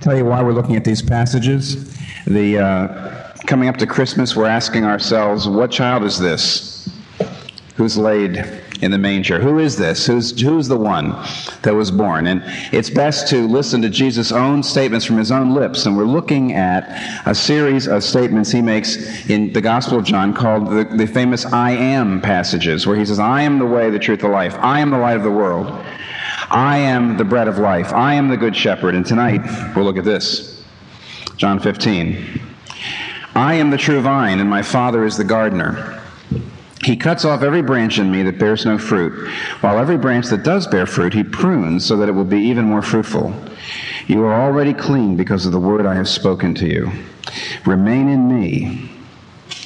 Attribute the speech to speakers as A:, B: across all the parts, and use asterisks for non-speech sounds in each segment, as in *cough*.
A: Tell you why we're looking at these passages. The uh, coming up to Christmas, we're asking ourselves, what child is this who's laid in the manger? Who is this? Who's who's the one that was born? And it's best to listen to Jesus' own statements from his own lips. And we're looking at a series of statements he makes in the Gospel of John called the, the famous "I am" passages, where he says, "I am the way, the truth, the life. I am the light of the world." I am the bread of life. I am the good shepherd. And tonight, we'll look at this John 15. I am the true vine, and my Father is the gardener. He cuts off every branch in me that bears no fruit, while every branch that does bear fruit, he prunes so that it will be even more fruitful. You are already clean because of the word I have spoken to you. Remain in me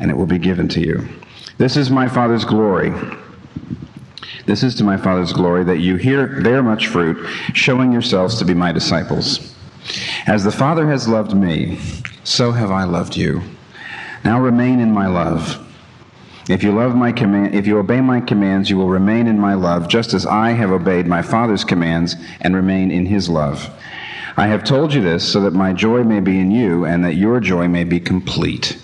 A: and it will be given to you. This is my Father's glory. This is to my Father's glory that you hear bear much fruit, showing yourselves to be my disciples. As the Father has loved me, so have I loved you. Now remain in my love. If you love my command, if you obey my commands, you will remain in my love, just as I have obeyed my Father's commands and remain in his love. I have told you this so that my joy may be in you and that your joy may be complete.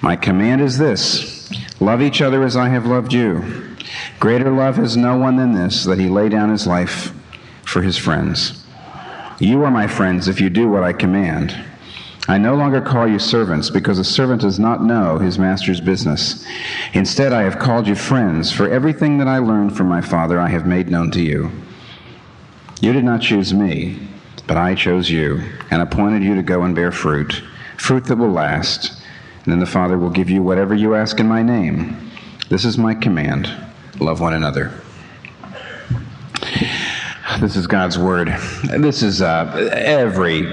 A: My command is this love each other as I have loved you. Greater love has no one than this, that he lay down his life for his friends. You are my friends if you do what I command. I no longer call you servants, because a servant does not know his master's business. Instead, I have called you friends, for everything that I learned from my Father I have made known to you. You did not choose me, but I chose you, and appointed you to go and bear fruit, fruit that will last and then the Father will give you whatever you ask in my name. This is my command love one another. This is God's word. This is uh, every,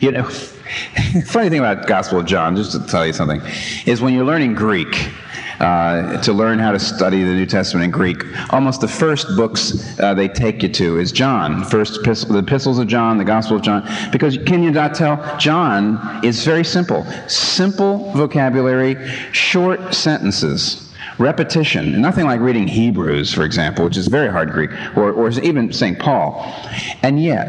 A: you know, *laughs* funny thing about Gospel of John, just to tell you something, is when you're learning Greek, uh, to learn how to study the New Testament in Greek. Almost the first books uh, they take you to is John, first epistle, the epistles of John, the Gospel of John, because can you not tell? John is very simple, simple vocabulary, short sentences repetition, nothing like reading Hebrews, for example, which is very hard Greek, or, or even St. Paul. And yet,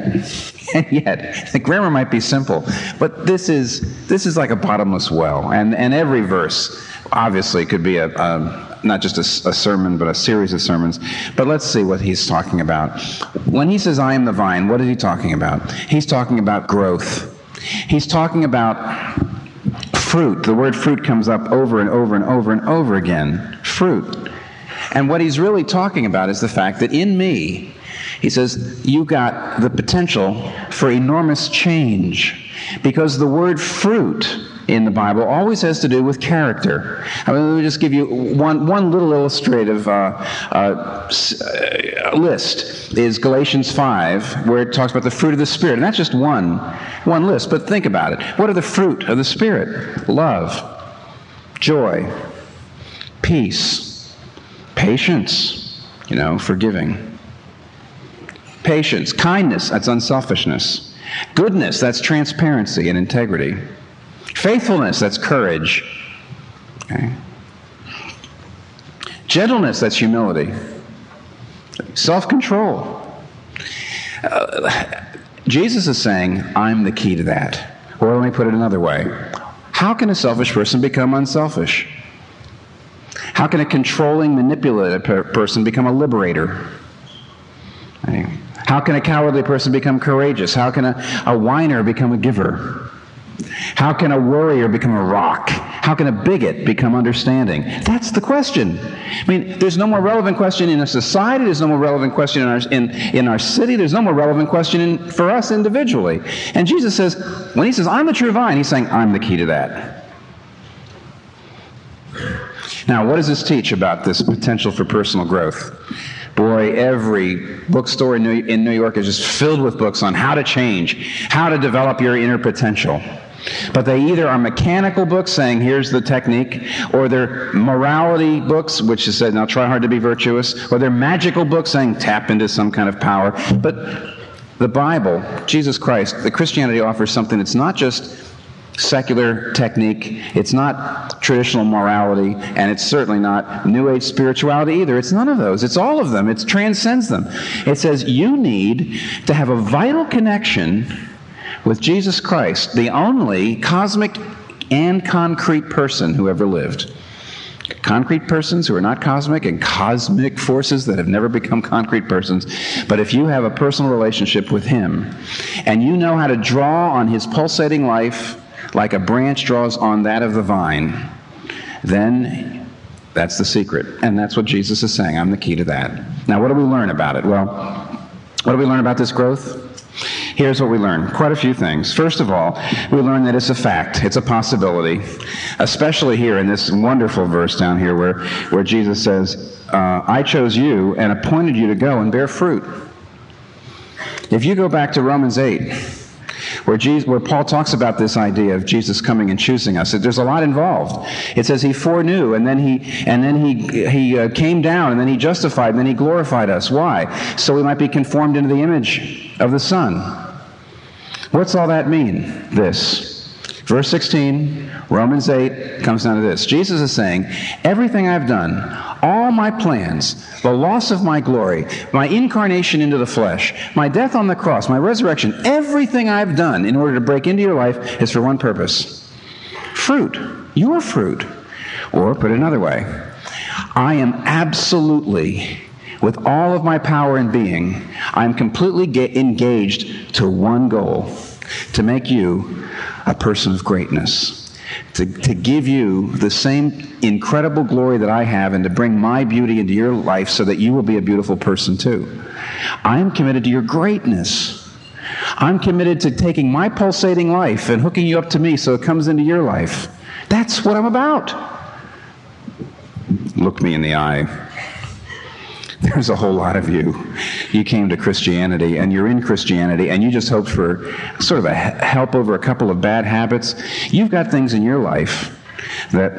A: *laughs* and yet, the grammar might be simple, but this is this is like a bottomless well, and and every verse obviously could be a, a not just a, a, sermon, but a series of sermons. But let's see what he's talking about. When he says, I am the vine, what is he talking about? He's talking about growth. He's talking about fruit. The word fruit comes up over and over and over and over again. Fruit. And what he's really talking about is the fact that in me, he says, you got the potential for enormous change. Because the word fruit in the Bible always has to do with character. I mean, let me just give you one, one little illustrative uh, uh, uh, list is Galatians 5, where it talks about the fruit of the Spirit. And that's just one, one list. But think about it. What are the fruit of the Spirit? Love, joy, peace, patience, you know, forgiving. Patience, kindness, that's unselfishness. Goodness, that's transparency and integrity. Faithfulness, that's courage. Okay. Gentleness, that's humility. Self control. Uh, Jesus is saying, I'm the key to that. Or let me put it another way How can a selfish person become unselfish? How can a controlling, manipulative per- person become a liberator? How can a cowardly person become courageous? How can a, a whiner become a giver? How can a warrior become a rock? How can a bigot become understanding? That's the question. I mean, there's no more relevant question in a society. There's no more relevant question in our, in, in our city. There's no more relevant question in, for us individually. And Jesus says, when he says, I'm the true vine, he's saying, I'm the key to that. Now, what does this teach about this potential for personal growth? Boy, every bookstore in New, in New York is just filled with books on how to change, how to develop your inner potential. But they either are mechanical books saying, here's the technique, or they're morality books, which is said, now try hard to be virtuous, or they're magical books saying, tap into some kind of power. But the Bible, Jesus Christ, the Christianity offers something that's not just secular technique, it's not traditional morality, and it's certainly not New Age spirituality either. It's none of those. It's all of them. It transcends them. It says you need to have a vital connection with Jesus Christ, the only cosmic and concrete person who ever lived. Concrete persons who are not cosmic, and cosmic forces that have never become concrete persons. But if you have a personal relationship with Him, and you know how to draw on His pulsating life like a branch draws on that of the vine, then that's the secret. And that's what Jesus is saying. I'm the key to that. Now, what do we learn about it? Well, what do we learn about this growth? Here's what we learn quite a few things. First of all, we learn that it's a fact, it's a possibility, especially here in this wonderful verse down here where, where Jesus says, uh, I chose you and appointed you to go and bear fruit. If you go back to Romans 8, where, Jesus, where Paul talks about this idea of Jesus coming and choosing us. There's a lot involved. It says he foreknew, and then he and then he he uh, came down, and then he justified, and then he glorified us. Why? So we might be conformed into the image of the Son. What's all that mean? This. Verse 16, Romans 8 comes down to this. Jesus is saying, Everything I've done, all my plans, the loss of my glory, my incarnation into the flesh, my death on the cross, my resurrection, everything I've done in order to break into your life is for one purpose fruit, your fruit. Or, put it another way, I am absolutely, with all of my power and being, I'm completely engaged to one goal to make you a person of greatness, to, to give you the same incredible glory that I have, and to bring my beauty into your life so that you will be a beautiful person too. I am committed to your greatness. I'm committed to taking my pulsating life and hooking you up to me so it comes into your life. That's what I'm about. Look me in the eye. *laughs* There's a whole lot of you. You came to Christianity and you're in Christianity and you just hoped for sort of a help over a couple of bad habits. You've got things in your life that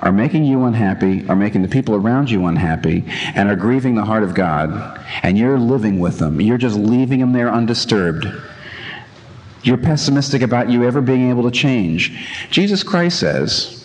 A: are making you unhappy, are making the people around you unhappy, and are grieving the heart of God, and you're living with them. You're just leaving them there undisturbed. You're pessimistic about you ever being able to change. Jesus Christ says,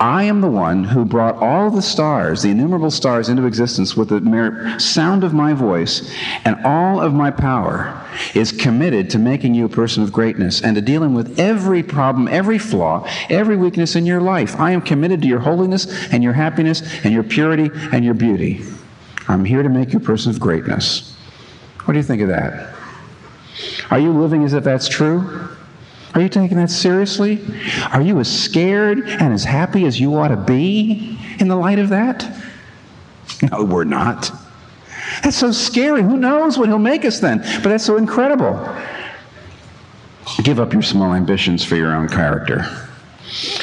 A: I am the one who brought all the stars, the innumerable stars, into existence with the mere sound of my voice, and all of my power is committed to making you a person of greatness and to dealing with every problem, every flaw, every weakness in your life. I am committed to your holiness and your happiness and your purity and your beauty. I'm here to make you a person of greatness. What do you think of that? Are you living as if that's true? Are you taking that seriously? Are you as scared and as happy as you ought to be in the light of that? No, we're not. That's so scary. Who knows what he'll make us then? But that's so incredible. Give up your small ambitions for your own character.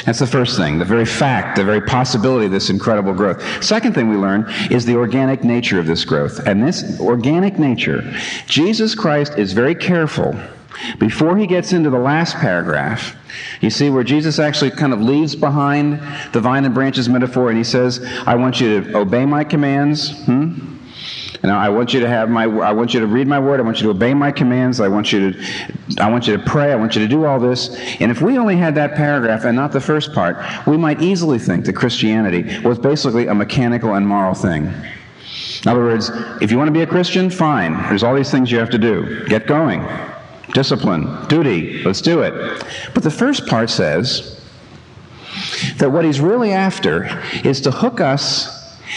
A: That's the first thing, the very fact, the very possibility of this incredible growth. Second thing we learn is the organic nature of this growth. And this organic nature, Jesus Christ is very careful before he gets into the last paragraph, you see where Jesus actually kind of leaves behind the vine and branches metaphor and he says, I want you to obey my commands. Hmm? And I want you to have my I want you to read my word, I want you to obey my commands, I want you to I want you to pray, I want you to do all this. And if we only had that paragraph and not the first part, we might easily think that Christianity was basically a mechanical and moral thing. In other words, if you want to be a Christian, fine. There's all these things you have to do. Get going discipline, duty. Let's do it. But the first part says that what he's really after is to hook us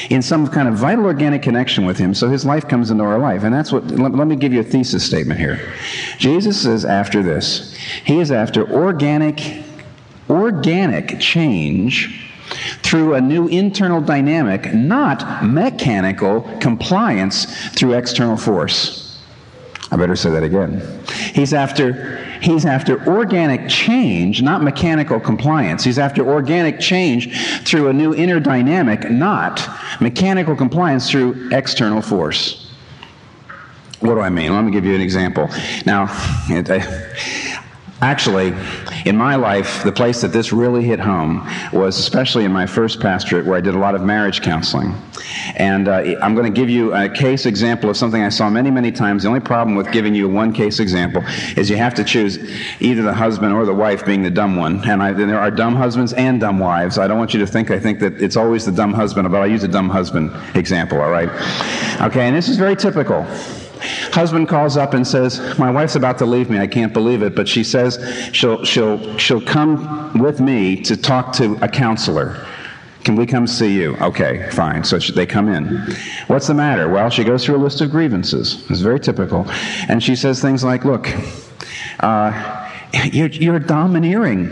A: in some kind of vital organic connection with him so his life comes into our life. And that's what, let, let me give you a thesis statement here. Jesus is after this. He is after organic, organic change through a new internal dynamic, not mechanical compliance through external force. I better say that again. He's after he's after organic change, not mechanical compliance. He's after organic change through a new inner dynamic, not mechanical compliance through external force. What do I mean? Let me give you an example. Now, Actually, in my life, the place that this really hit home was especially in my first pastorate where I did a lot of marriage counseling. And uh, I'm going to give you a case example of something I saw many, many times. The only problem with giving you one case example is you have to choose either the husband or the wife being the dumb one. And, I, and there are dumb husbands and dumb wives. I don't want you to think I think that it's always the dumb husband, but I'll use a dumb husband example, all right? Okay, and this is very typical. Husband calls up and says, "My wife's about to leave me. I can't believe it, but she says she'll she'll she'll come with me to talk to a counselor." Can we come see you? Okay, fine. So they come in. What's the matter? Well, she goes through a list of grievances. It's very typical. And she says things like, Look, uh, you're, you're, domineering.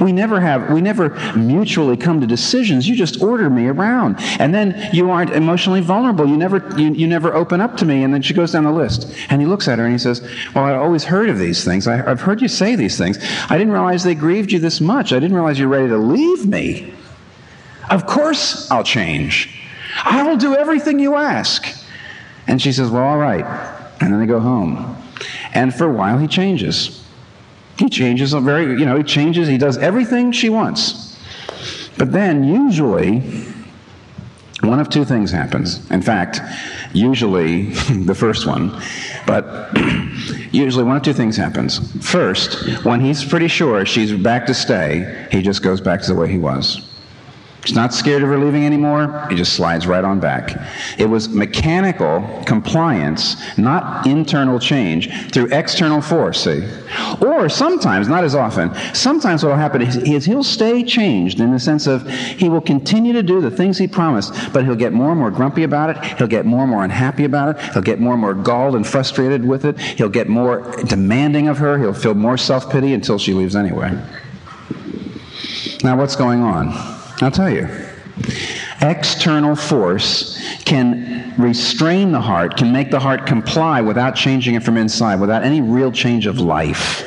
A: We never have, we never mutually come to decisions. You just order me around. And then you aren't emotionally vulnerable. You never, you, you never open up to me. And then she goes down the list. And he looks at her and he says, Well, I always heard of these things. I, I've heard you say these things. I didn't realize they grieved you this much. I didn't realize you're ready to leave me. Of course I'll change. I will do everything you ask. And she says, Well, all right. And then they go home. And for a while, he changes. He changes a very, you know, he changes, he does everything she wants. But then, usually, one of two things happens. In fact, usually *laughs* the first one, but *clears throat* usually one of two things happens. First, when he's pretty sure she's back to stay, he just goes back to the way he was. He's not scared of her leaving anymore. He just slides right on back. It was mechanical compliance, not internal change, through external force, see? Or sometimes, not as often, sometimes what will happen is, is he'll stay changed in the sense of he will continue to do the things he promised, but he'll get more and more grumpy about it. He'll get more and more unhappy about it. He'll get more and more galled and frustrated with it. He'll get more demanding of her. He'll feel more self pity until she leaves anyway. Now, what's going on? I'll tell you. External force can restrain the heart, can make the heart comply without changing it from inside, without any real change of life.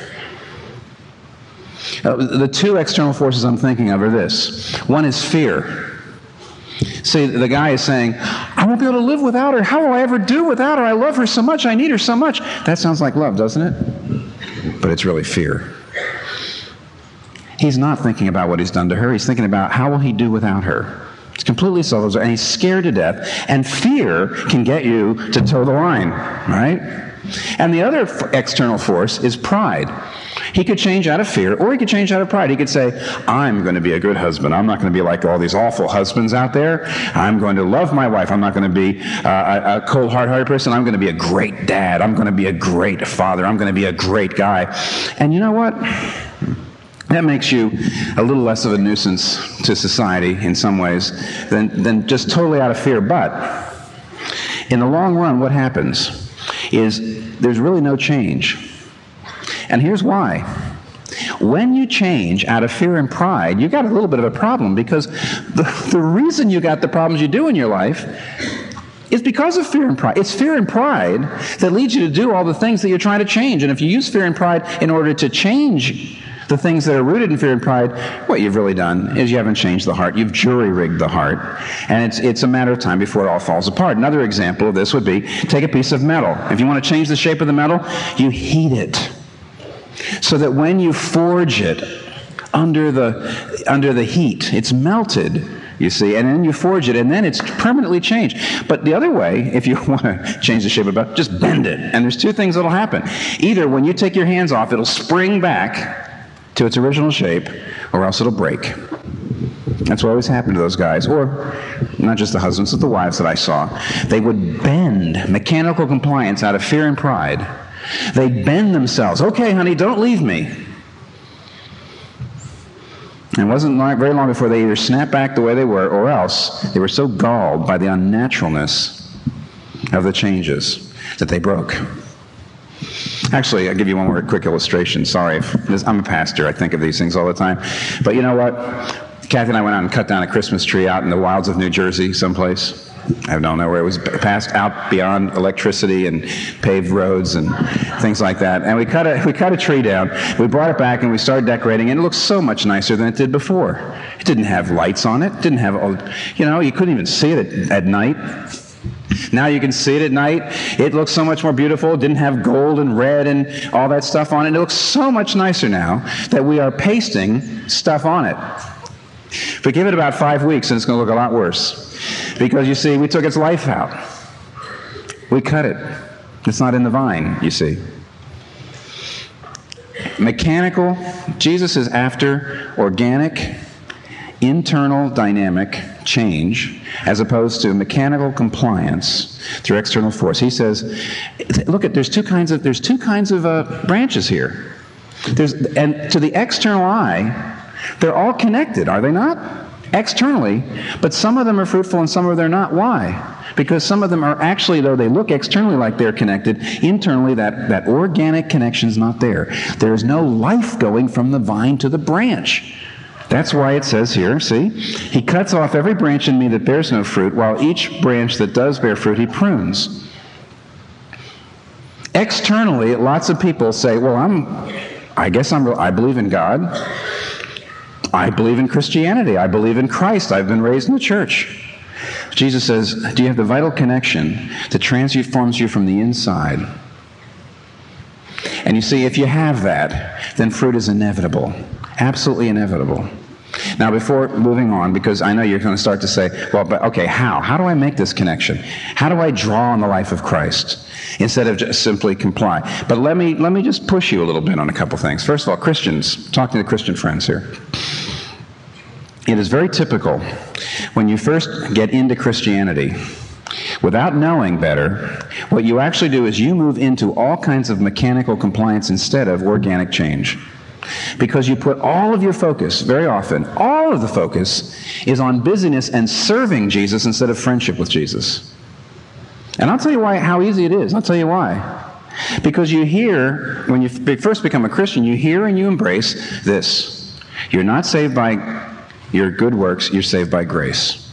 A: Uh, the two external forces I'm thinking of are this one is fear. See, the guy is saying, I won't be able to live without her. How will I ever do without her? I love her so much. I need her so much. That sounds like love, doesn't it? But it's really fear. He's not thinking about what he's done to her. He's thinking about how will he do without her. It's completely self and he's scared to death. And fear can get you to toe the line, right? And the other f- external force is pride. He could change out of fear, or he could change out of pride. He could say, I'm going to be a good husband. I'm not going to be like all these awful husbands out there. I'm going to love my wife. I'm not going to be uh, a, a cold, hard hearted person. I'm going to be a great dad. I'm going to be a great father. I'm going to be a great guy. And you know what? That makes you a little less of a nuisance to society in some ways than, than just totally out of fear. But in the long run, what happens is there's really no change. And here's why. When you change out of fear and pride, you got a little bit of a problem because the, the reason you got the problems you do in your life is because of fear and pride. It's fear and pride that leads you to do all the things that you're trying to change. And if you use fear and pride in order to change the things that are rooted in fear and pride, what you've really done is you haven't changed the heart. You've jury rigged the heart. And it's, it's a matter of time before it all falls apart. Another example of this would be take a piece of metal. If you want to change the shape of the metal, you heat it. So that when you forge it under the, under the heat, it's melted you see, and then you forge it, and then it's permanently changed. But the other way, if you *laughs* want to change the shape of it, just bend it. And there's two things that'll happen. Either when you take your hands off, it'll spring back, to its original shape, or else it'll break. That's what always happened to those guys, or not just the husbands, but the wives that I saw. They would bend mechanical compliance out of fear and pride. They'd bend themselves. Okay, honey, don't leave me. And it wasn't very long before they either snapped back the way they were, or else they were so galled by the unnaturalness of the changes that they broke. Actually, I'll give you one more quick illustration. Sorry, I'm a pastor. I think of these things all the time. But you know what? Kathy and I went out and cut down a Christmas tree out in the wilds of New Jersey, someplace. I don't know where it was passed out beyond electricity and paved roads and things like that. And we cut a, we cut a tree down. We brought it back and we started decorating, and it looked so much nicer than it did before. It didn't have lights on it. didn't have, all, you know, you couldn't even see it at, at night. Now you can see it at night. It looks so much more beautiful. It didn't have gold and red and all that stuff on it. It looks so much nicer now that we are pasting stuff on it. But give it about five weeks and it's going to look a lot worse. Because you see, we took its life out. We cut it. It's not in the vine, you see. Mechanical, Jesus is after organic, internal dynamic change as opposed to mechanical compliance through external force. He says, look at there's two kinds of there's two kinds of uh, branches here. There's and to the external eye, they're all connected, are they not? Externally, but some of them are fruitful and some of them are not. Why? Because some of them are actually, though they look externally like they're connected, internally that, that organic connection is not there. There is no life going from the vine to the branch. That's why it says here, see? He cuts off every branch in me that bears no fruit, while each branch that does bear fruit, he prunes. Externally, lots of people say, well, I'm, I guess I'm, I believe in God. I believe in Christianity. I believe in Christ. I've been raised in the church. Jesus says, Do you have the vital connection that transforms you from the inside? And you see, if you have that, then fruit is inevitable. Absolutely inevitable. Now, before moving on, because I know you're going to start to say, well, but okay, how? How do I make this connection? How do I draw on the life of Christ instead of just simply comply? But let me, let me just push you a little bit on a couple things. First of all, Christians, talking to Christian friends here. It is very typical when you first get into Christianity, without knowing better, what you actually do is you move into all kinds of mechanical compliance instead of organic change. Because you put all of your focus, very often, all of the focus is on busyness and serving Jesus instead of friendship with Jesus. And I'll tell you why, how easy it is. I'll tell you why. Because you hear, when you first become a Christian, you hear and you embrace this. You're not saved by your good works, you're saved by grace.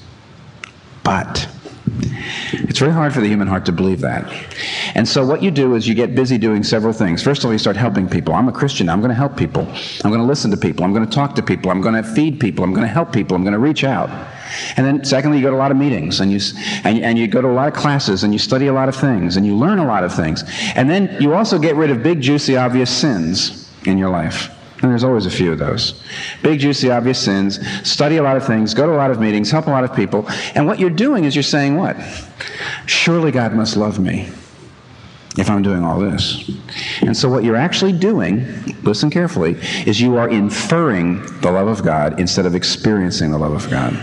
A: But it's very hard for the human heart to believe that. And so what you do is you get busy doing several things. First of all, you start helping people. I'm a Christian. I'm going to help people. I'm going to listen to people. I'm going to talk to people. I'm going to feed people. I'm going to help people. I'm going to reach out. And then secondly, you go to a lot of meetings and you, and, and you go to a lot of classes and you study a lot of things and you learn a lot of things. And then you also get rid of big, juicy, obvious sins in your life. And there's always a few of those. Big, juicy, obvious sins, study a lot of things, go to a lot of meetings, help a lot of people. And what you're doing is you're saying, what? Surely God must love me if I'm doing all this. And so what you're actually doing, listen carefully, is you are inferring the love of God instead of experiencing the love of God.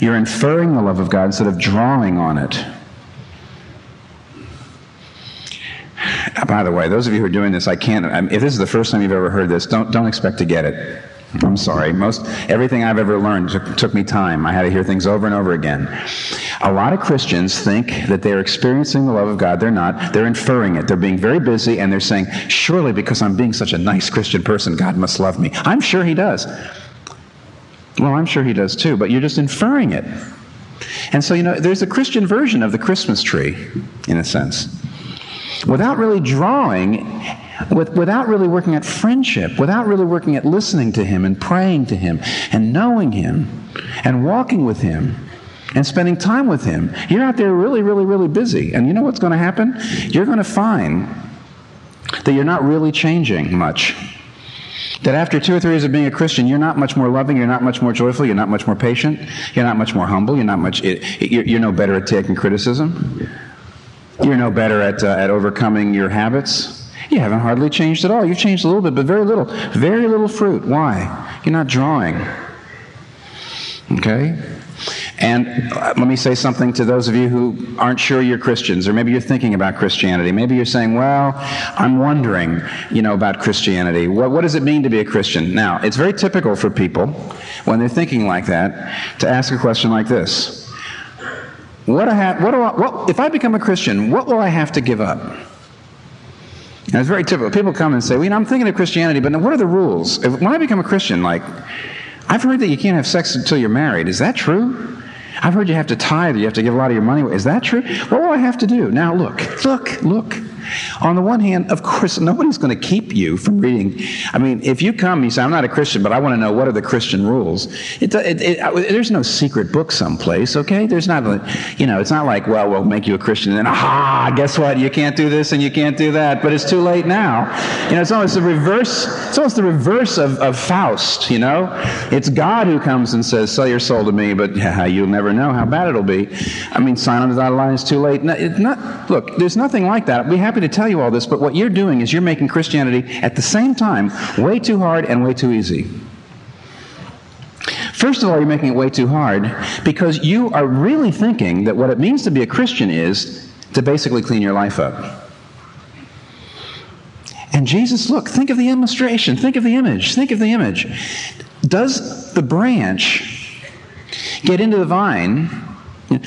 A: You're inferring the love of God instead of drawing on it. Uh, by the way, those of you who are doing this, I can't. Um, if this is the first time you've ever heard this, don't don't expect to get it. I'm sorry. Most everything I've ever learned took, took, me time. I had to hear things over and over again. A lot of Christians think that they're experiencing the love of God. They're not. They're inferring it. They're being very busy and they're saying, "Surely because I'm being such a nice Christian person, God must love me." I'm sure he does. Well, I'm sure he does too, but you're just inferring it. And so, you know, there's a Christian version of the Christmas tree in a sense without really drawing, with, without really working at friendship, without really working at listening to Him and praying to Him and knowing Him and walking with Him and spending time with Him, you're out there really, really, really busy. And you know what's going to happen? You're going to find that you're not really changing much. That after two or three years of being a Christian, you're not much more loving, you're not much more joyful, you're not much more patient, you're not much more humble, you're not much, you're no better at taking criticism. You're no better at, uh, at overcoming your habits. You haven't hardly changed at all. You've changed a little bit, but very little. Very little fruit. Why? You're not drawing. Okay? And uh, let me say something to those of you who aren't sure you're Christians, or maybe you're thinking about Christianity. Maybe you're saying, well, I'm wondering, you know, about Christianity. What, what does it mean to be a Christian? Now, it's very typical for people, when they're thinking like that, to ask a question like this what, I have, what, do I, what if I become a Christian, what will I have to give up? And it's very typical. People come and say, well, you know, I'm thinking of Christianity, but what are the rules? If, when I become a Christian, like, I've heard that you can't have sex until you're married. Is that true? I've heard you have to tithe, you have to give a lot of your money away. Is that true? What will I have to do? Now, look, look, look. On the one hand, of course, nobody's going to keep you from reading. I mean, if you come, you say, I'm not a Christian, but I want to know what are the Christian rules. It, it, it, there's no secret book someplace, okay? There's not, a, you know, it's not like, well, we'll make you a Christian, and aha, guess what? You can't do this and you can't do that, but it's too late now. You know, it's almost the reverse, it's almost the reverse of, of Faust, you know? It's God who comes and says, sell your soul to me, but *laughs* yeah, you'll never know how bad it'll be. I mean, sign on the dotted line is too late. No, not, look, there's nothing like that. I'd be happy to tell you all this, but what you're doing is you're making Christianity at the same time way too hard and way too easy. First of all, you're making it way too hard because you are really thinking that what it means to be a Christian is to basically clean your life up. And Jesus, look, think of the illustration, think of the image, think of the image. Does the branch get into the vine?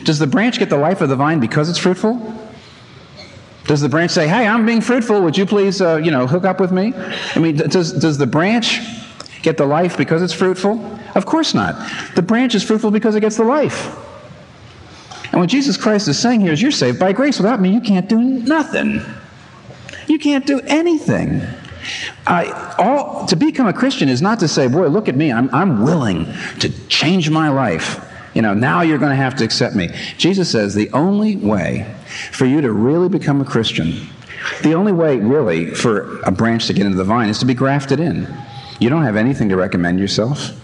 A: Does the branch get the life of the vine because it's fruitful? Does the branch say, "Hey, I'm being fruitful. Would you please, uh, you know, hook up with me?" I mean, does does the branch get the life because it's fruitful? Of course not. The branch is fruitful because it gets the life. And what Jesus Christ is saying here is, you're saved by grace. Without me, you can't do nothing. You can't do anything. I, all, to become a Christian is not to say, boy, look at me, I'm, I'm willing to change my life. You know, now you're going to have to accept me. Jesus says the only way for you to really become a Christian, the only way really for a branch to get into the vine is to be grafted in. You don't have anything to recommend yourself.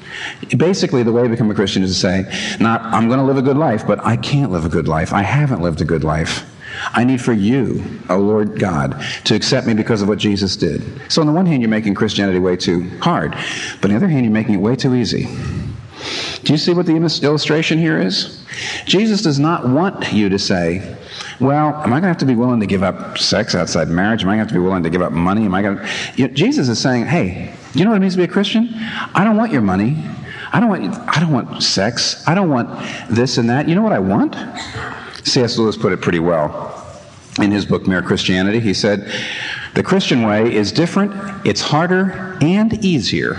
A: Basically, the way to become a Christian is to say, not, I'm going to live a good life, but I can't live a good life. I haven't lived a good life. I need for you, O Lord God, to accept me because of what Jesus did. So, on the one hand, you're making Christianity way too hard, but on the other hand, you're making it way too easy. Do you see what the illustration here is? Jesus does not want you to say, well, am I going to have to be willing to give up sex outside marriage? Am I going to have to be willing to give up money? Am I going to... You know, Jesus is saying, hey, do you know what it means to be a Christian? I don't want your money. I don't want, I don't want sex. I don't want this and that. You know what I want? C.S. Lewis put it pretty well in his book, Mere Christianity. He said, The Christian way is different, it's harder, and easier.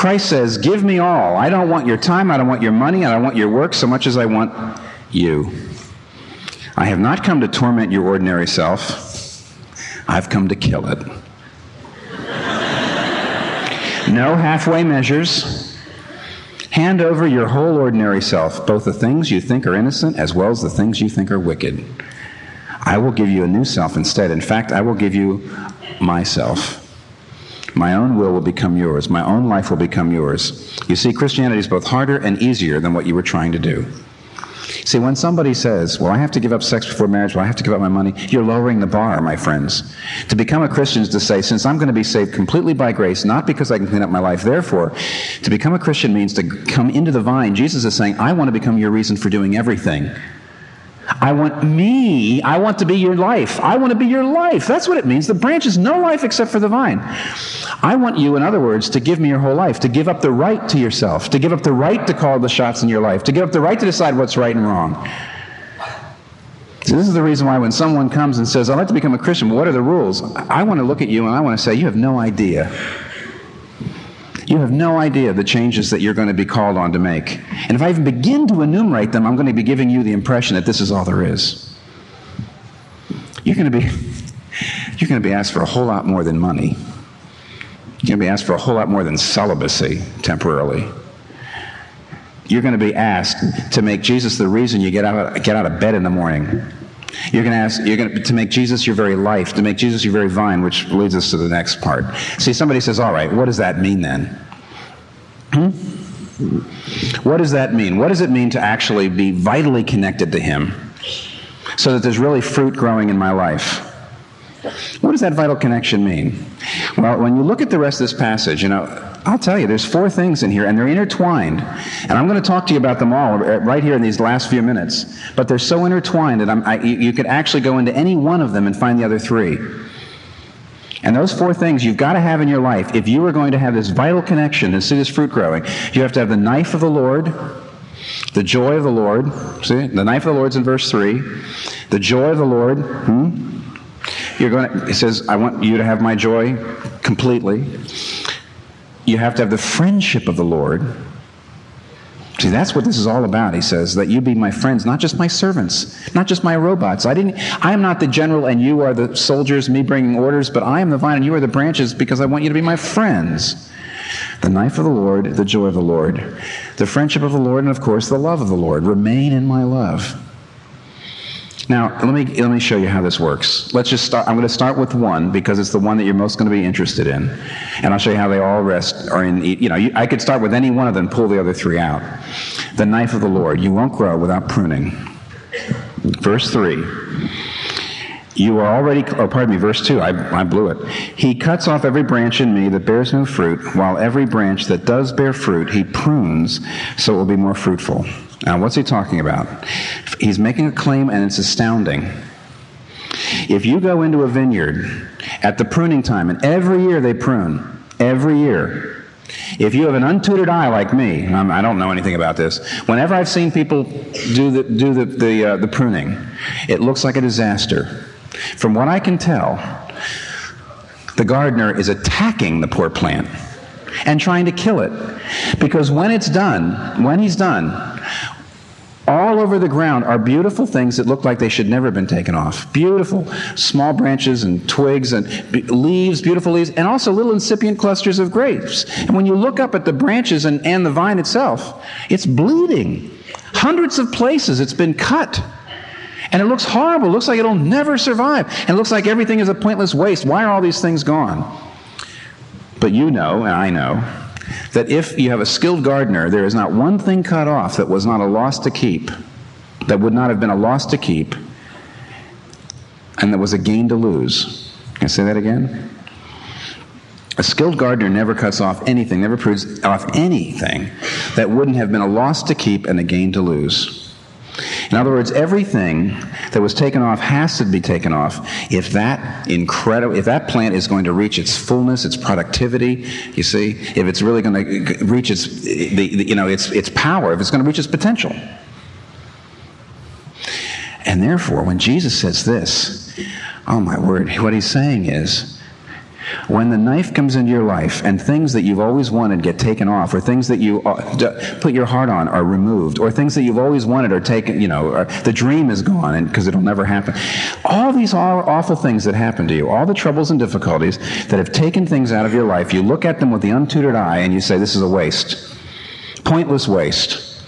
A: Christ says, Give me all. I don't want your time, I don't want your money, I don't want your work so much as I want you. I have not come to torment your ordinary self, I've come to kill it. *laughs* no halfway measures. Hand over your whole ordinary self, both the things you think are innocent as well as the things you think are wicked. I will give you a new self instead. In fact, I will give you myself. My own will will become yours. My own life will become yours. You see, Christianity is both harder and easier than what you were trying to do. See, when somebody says, Well, I have to give up sex before marriage, well, I have to give up my money, you're lowering the bar, my friends. To become a Christian is to say, Since I'm going to be saved completely by grace, not because I can clean up my life, therefore, to become a Christian means to come into the vine. Jesus is saying, I want to become your reason for doing everything. I want me. I want to be your life. I want to be your life. That's what it means. The branch is no life except for the vine. I want you, in other words, to give me your whole life, to give up the right to yourself, to give up the right to call the shots in your life, to give up the right to decide what's right and wrong. So this is the reason why when someone comes and says, I'd like to become a Christian, what are the rules? I want to look at you and I want to say, you have no idea. You have no idea the changes that you're going to be called on to make. And if I even begin to enumerate them, I'm going to be giving you the impression that this is all there is. You're going to be, *laughs* you're going to be asked for a whole lot more than money. You're going to be asked for a whole lot more than celibacy temporarily. You're going to be asked to make Jesus the reason you get out of, get out of bed in the morning. You're going to ask, you're going to, to make Jesus your very life, to make Jesus your very vine, which leads us to the next part. See, somebody says, all right, what does that mean then? Hmm? What does that mean? What does it mean to actually be vitally connected to Him so that there's really fruit growing in my life? What does that vital connection mean? Well, when you look at the rest of this passage, you know, I'll tell you, there's four things in here, and they're intertwined. And I'm going to talk to you about them all right here in these last few minutes. But they're so intertwined that I, you, you could actually go into any one of them and find the other three. And those four things you've got to have in your life if you are going to have this vital connection and see this fruit growing. You have to have the knife of the Lord, the joy of the Lord. See, the knife of the Lord's in verse 3. The joy of the Lord. Hmm? You're going to, it says, I want you to have my joy completely. You have to have the friendship of the Lord. See, that's what this is all about, he says, that you be my friends, not just my servants, not just my robots. I didn't I am not the general and you are the soldiers, me bringing orders, but I am the vine and you are the branches because I want you to be my friends. The knife of the Lord, the joy of the Lord, the friendship of the Lord, and of course the love of the Lord. Remain in my love. Now, let me, let me show you how this works. Let's just start. I'm going to start with one because it's the one that you're most going to be interested in. And I'll show you how they all rest are in, you know, you, I could start with any one of them, pull the other three out. The knife of the Lord. You won't grow without pruning. Verse 3. You are already, oh, pardon me, verse 2, I, I blew it. He cuts off every branch in me that bears no fruit, while every branch that does bear fruit, he prunes so it will be more fruitful. Now, what's he talking about? He's making a claim, and it's astounding. If you go into a vineyard at the pruning time, and every year they prune, every year. If you have an untutored eye like me, I'm, I do not know anything about this. Whenever I've seen people do the do the the, uh, the pruning, it looks like a disaster. From what I can tell, the gardener is attacking the poor plant and trying to kill it. Because when it's done, when he's done, all over the ground are beautiful things that look like they should never have been taken off. Beautiful small branches and twigs and leaves, beautiful leaves, and also little incipient clusters of grapes. And when you look up at the branches and, and the vine itself, it's bleeding. Hundreds of places it's been cut. And it looks horrible. It looks like it'll never survive. And it looks like everything is a pointless waste. Why are all these things gone? But you know, and I know, that if you have a skilled gardener, there is not one thing cut off that was not a loss to keep, that would not have been a loss to keep, and that was a gain to lose. Can I say that again? A skilled gardener never cuts off anything, never prunes off anything that wouldn't have been a loss to keep and a gain to lose. In other words, everything that was taken off has to be taken off if that incredible, if that plant is going to reach its fullness, its productivity. You see, if it's really going to reach its, the, the, you know, its its power, if it's going to reach its potential. And therefore, when Jesus says this, oh my word, what he's saying is when the knife comes into your life and things that you've always wanted get taken off, or things that you uh, put your heart on are removed, or things that you've always wanted are taken, you know, the dream is gone because it'll never happen. All these awful things that happen to you, all the troubles and difficulties that have taken things out of your life, you look at them with the untutored eye and you say, this is a waste. Pointless waste.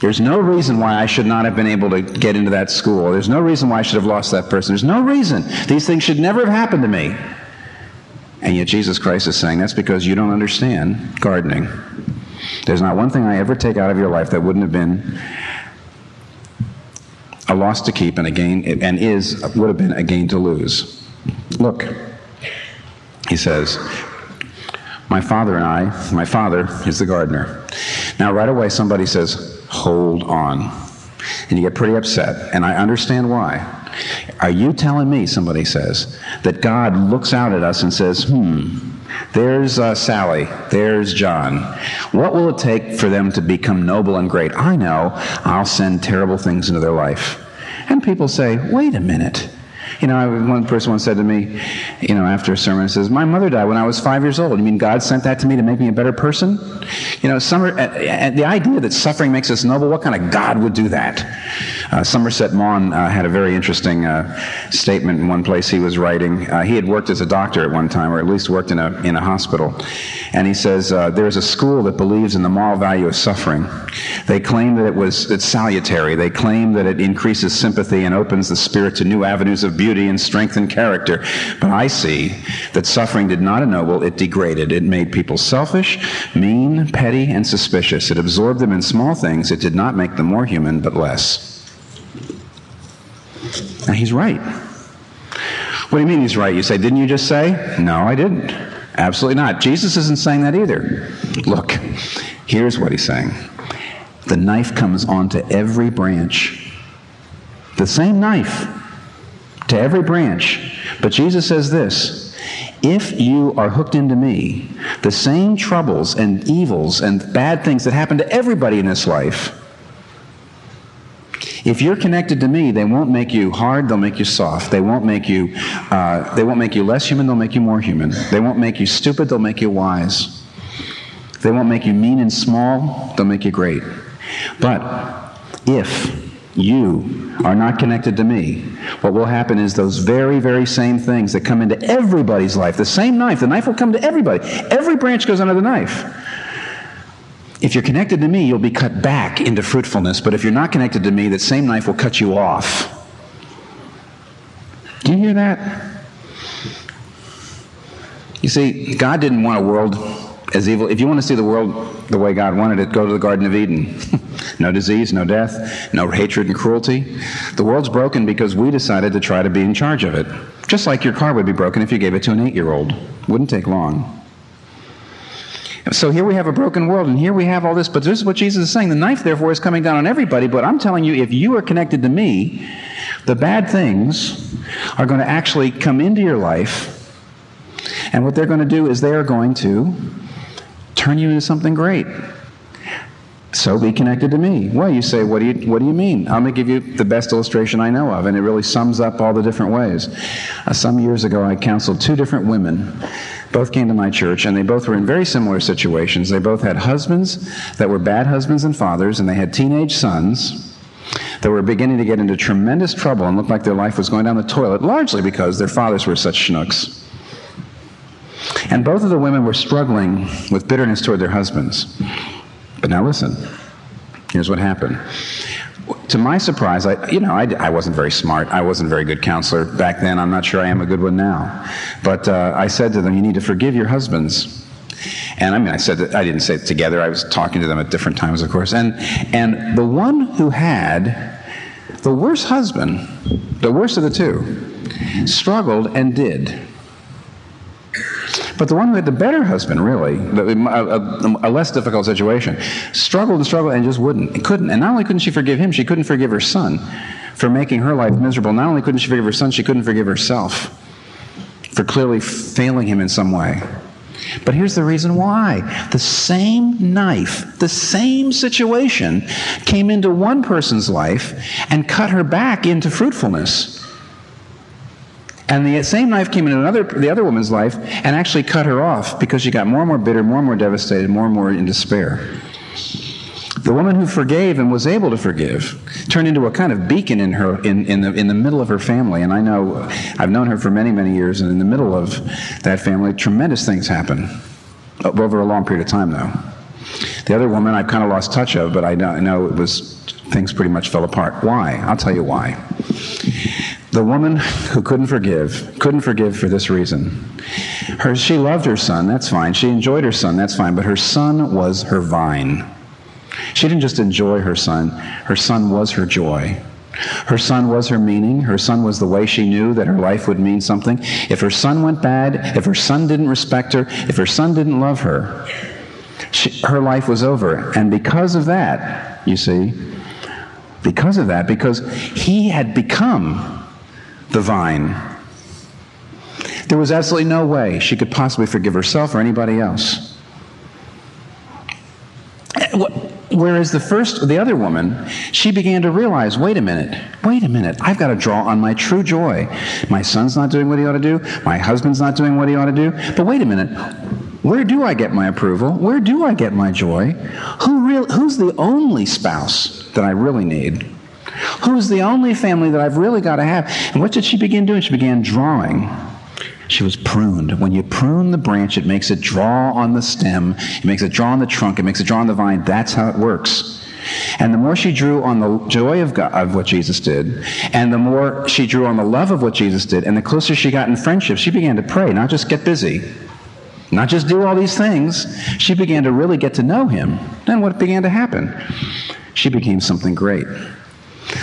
A: There's no reason why I should not have been able to get into that school. There's no reason why I should have lost that person. There's no reason. These things should never have happened to me. And yet Jesus Christ is saying that's because you don't understand gardening. There's not one thing I ever take out of your life that wouldn't have been a loss to keep and a gain, and is, would have been a gain to lose. Look, he says, my father and I, my father is the gardener. Now, right away, somebody says, hold on. And you get pretty upset, and I understand why. Are you telling me, somebody says, that God looks out at us and says, hmm, there's uh, Sally, there's John. What will it take for them to become noble and great? I know I'll send terrible things into their life. And people say, wait a minute. You know, one person once said to me, you know, after a sermon, says, "My mother died when I was five years old. You mean God sent that to me to make me a better person?" You know, Summer, and the idea that suffering makes us noble. What kind of God would do that? Uh, Somerset Maugham uh, had a very interesting uh, statement in one place he was writing. Uh, he had worked as a doctor at one time, or at least worked in a in a hospital, and he says uh, there is a school that believes in the moral value of suffering. They claim that it was it's salutary. They claim that it increases sympathy and opens the spirit to new avenues of beauty beauty and strength and character. But I see that suffering did not ennoble, it degraded. It made people selfish, mean, petty, and suspicious. It absorbed them in small things. It did not make them more human, but less. And he's right. What do you mean he's right? You say, didn't you just say? No, I didn't. Absolutely not. Jesus isn't saying that either. Look, here's what he's saying the knife comes onto every branch. The same knife to every branch. But Jesus says this if you are hooked into me, the same troubles and evils and bad things that happen to everybody in this life, if you're connected to me, they won't make you hard; they'll make you soft. They won't make you, uh, they won't make you less human; they'll make you more human. They won't make you stupid; they'll make you wise. They won't make you mean and small; they'll make you great. But if you are not connected to me, what will happen is those very, very same things that come into everybody's life, the same knife, the knife will come to everybody. Every branch goes under the knife. If you're connected to me, you'll be cut back into fruitfulness. But if you're not connected to me, that same knife will cut you off. Do you hear that? You see, God didn't want a world as evil. If you want to see the world the way God wanted it, go to the Garden of Eden. *laughs* no disease, no death, no hatred and cruelty. The world's broken because we decided to try to be in charge of it. Just like your car would be broken if you gave it to an eight year old. Wouldn't take long. So here we have a broken world, and here we have all this, but this is what Jesus is saying. The knife, therefore, is coming down on everybody, but I'm telling you, if you are connected to me, the bad things are going to actually come into your life, and what they're going to do is they are going to turn you into something great. So be connected to me. Well, you say, what do you, what do you mean? I'm going to give you the best illustration I know of, and it really sums up all the different ways. Uh, some years ago, I counseled two different women. Both came to my church, and they both were in very similar situations. They both had husbands that were bad husbands and fathers, and they had teenage sons that were beginning to get into tremendous trouble and looked like their life was going down the toilet, largely because their fathers were such schnooks. And both of the women were struggling with bitterness toward their husbands. But now listen. Here's what happened. To my surprise, I, you know, I, I wasn't very smart. I wasn't a very good counselor back then. I'm not sure I am a good one now. But uh, I said to them, you need to forgive your husbands. And I mean, I said that I didn't say it together. I was talking to them at different times, of course. And and the one who had the worst husband, the worst of the two, struggled and did. But the one who had the better husband, really, a, a, a, less difficult situation, struggled and struggled and just wouldn't, couldn't. And not only couldn't she forgive him, she couldn't forgive her son for making her life miserable. Not only couldn't she forgive her son, she couldn't forgive herself for clearly failing him in some way. But here's the reason why. The same knife, the same situation came into one person's life and cut her back into fruitfulness. And the same knife came into another, the other woman's life and actually cut her off because she got more and more bitter, more and more devastated, more and more in despair. The woman who forgave and was able to forgive turned into a kind of beacon in her in, in the in the middle of her family. And I know I've known her for many, many years, and in the middle of that family, tremendous things happen over a long period of time though. The other woman I've kind of lost touch of, but I know, I know it was things pretty much fell apart. Why? I'll tell you why. The woman who couldn't forgive, couldn't forgive for this reason. Her, she loved her son, that's fine. She enjoyed her son, that's fine. But her son was her vine. She didn't just enjoy her son, her son was her joy. Her son was her meaning. Her son was the way she knew that her life would mean something. If her son went bad, if her son didn't respect her, if her son didn't love her, she, her life was over. And because of that, you see, because of that, because he had become the vine. There was absolutely no way she could possibly forgive herself or anybody else. Eh, whereas the first, the other woman, she began to realize, wait a minute, wait a minute, I've got to draw on my true joy. My son's not doing what he ought to do. My husband's not doing what he ought to do. But wait a minute, where do I get my approval? Where do I get my joy? Who real, who's the only spouse that I really need? Who's the only family that I've really got to have? And what did she begin doing? She began drawing. She was pruned. When you prune the branch, it makes it draw on the stem, it makes it draw on the trunk, it makes it draw on the vine. That's how it works. And the more she drew on the joy of, God, of what Jesus did, and the more she drew on the love of what Jesus did, and the closer she got in friendship, she began to pray, not just get busy, not just do all these things. She began to really get to know him. Then what began to happen? She became something great.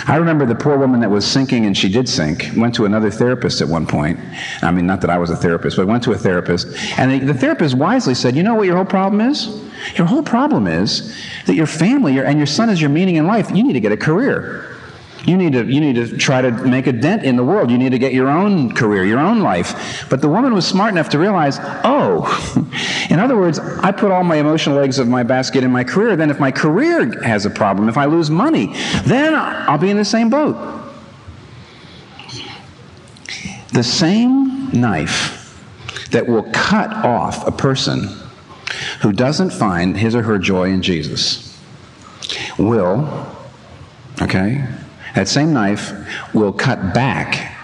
A: I remember the poor woman that was sinking, and she did sink, went to another therapist at one point. I mean, not that I was a therapist, but went to a therapist. And the, the therapist wisely said, You know what your whole problem is? Your whole problem is that your family your, and your son is your meaning in life. You need to get a career. You need to you need to try to make a dent in the world. You need to get your own career, your own life. But the woman was smart enough to realize, oh, *laughs* in other words, I put all my emotional eggs of my basket in my career. Then if my career has a problem, if I lose money, then I'll be in the same boat. The same knife that will cut off a person who doesn't find his or her joy in Jesus will, okay, that same knife will cut back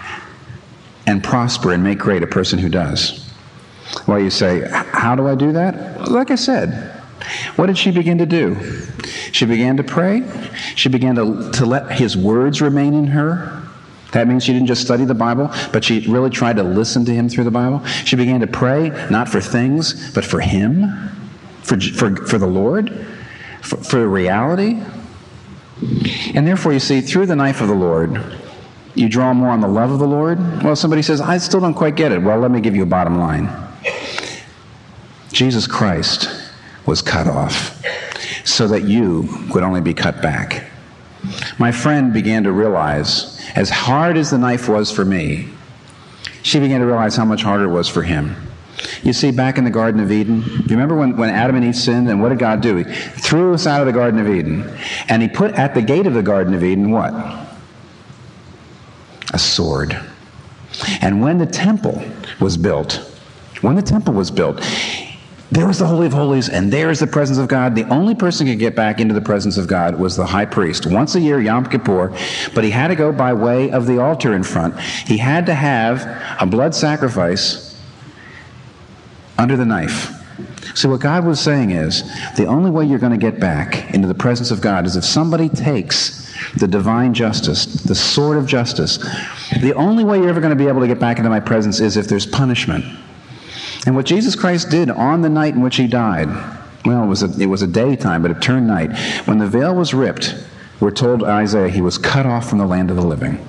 A: and prosper and make great a person who does. Well, you say, How do I do that? Like I said, what did she begin to do? She began to pray. She began to, to let his words remain in her. That means she didn't just study the Bible, but she really tried to listen to him through the Bible. She began to pray, not for things, but for him, for, for, for the Lord, for, for reality. And therefore, you see, through the knife of the Lord, you draw more on the love of the Lord. Well, somebody says, I still don't quite get it. Well, let me give you a bottom line Jesus Christ was cut off so that you could only be cut back. My friend began to realize, as hard as the knife was for me, she began to realize how much harder it was for him. You see, back in the Garden of Eden, do you remember when, when Adam and Eve sinned, and what did God do? He threw us out of the Garden of Eden. And he put at the gate of the Garden of Eden what? A sword. And when the temple was built, when the temple was built, there was the Holy of Holies, and there is the presence of God. The only person who could get back into the presence of God was the high priest. Once a year, Yom Kippur, but he had to go by way of the altar in front. He had to have a blood sacrifice under the knife. So, what God was saying is the only way you're going to get back into the presence of God is if somebody takes the divine justice, the sword of justice. The only way you're ever going to be able to get back into my presence is if there's punishment. And what Jesus Christ did on the night in which he died, well, it was a, it was a daytime, but it turned night. When the veil was ripped, we're told Isaiah he was cut off from the land of the living.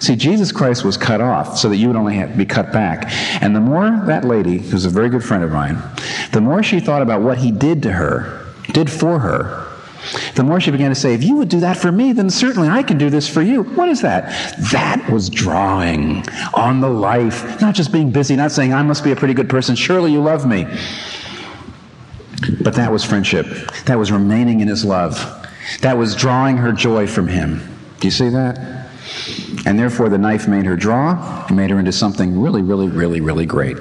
A: See, Jesus Christ was cut off so that you would only have to be cut back. And the more that lady, who's a very good friend of mine, the more she thought about what he did to her, did for her, the more she began to say, if you would do that for me, then certainly I can do this for you. What is that? That was drawing on the life, not just being busy, not saying, I must be a pretty good person. Surely you love me. But that was friendship. That was remaining in his love. That was drawing her joy from him. Do you see that? And therefore, the knife made her draw made her into something really, really, really, really great.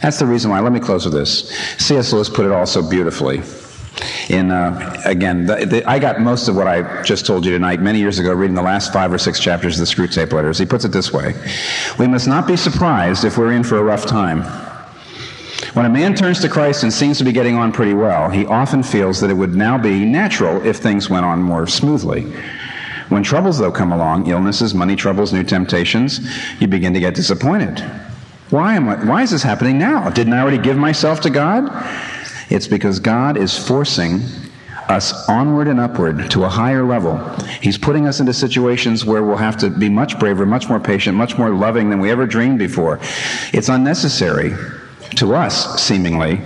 A: That's the reason why. Let me close with this. C.S. Lewis put it all so beautifully in uh, again the, the, i got most of what i just told you tonight many years ago reading the last five or six chapters of the screwtape letters he puts it this way we must not be surprised if we're in for a rough time when a man turns to christ and seems to be getting on pretty well he often feels that it would now be natural if things went on more smoothly when troubles though come along illnesses money troubles new temptations you begin to get disappointed why am I, why is this happening now didn't i already give myself to god it's because God is forcing us onward and upward to a higher level. He's putting us into situations where we'll have to be much braver, much more patient, much more loving than we ever dreamed before. It's unnecessary to us, seemingly,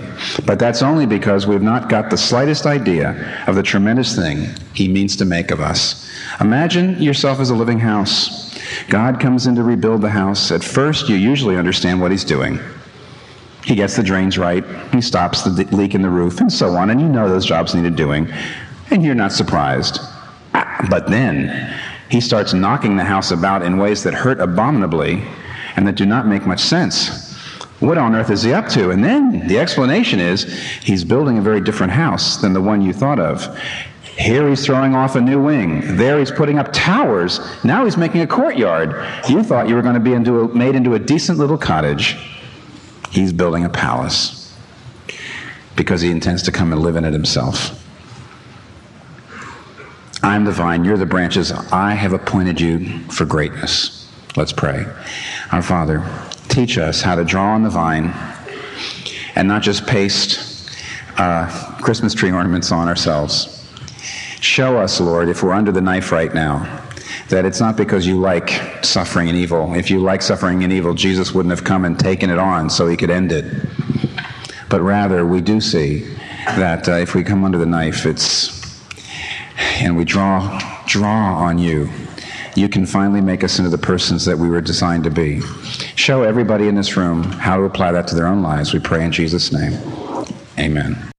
A: but that's only because we've not got the slightest idea of the tremendous thing He means to make of us. Imagine yourself as a living house. God comes in to rebuild the house. At first, you usually understand what He's doing. He gets the drains right, he stops the leak in the roof, and so on. And you know those jobs needed doing, and you're not surprised. But then he starts knocking the house about in ways that hurt abominably and that do not make much sense. What on earth is he up to? And then the explanation is he's building a very different house than the one you thought of. Here he's throwing off a new wing. There he's putting up towers. Now he's making a courtyard. You thought you were going to be into a, made into a decent little cottage. He's building a palace because he intends to come and live in it himself. I'm the vine, you're the branches. I have appointed you for greatness. Let's pray. Our Father, teach us how to draw on the vine and not just paste uh, Christmas tree ornaments on ourselves. Show us, Lord, if we're under the knife right now, that it's not because you like suffering and evil. If you like suffering and evil, Jesus wouldn't have come and taken it on so he could end it. But rather, we do see that uh, if we come under the knife, it's and we draw draw on you. You can finally make us into the persons that we were designed to be. Show everybody in this room how to apply that to their own lives. We pray in Jesus' name. Amen.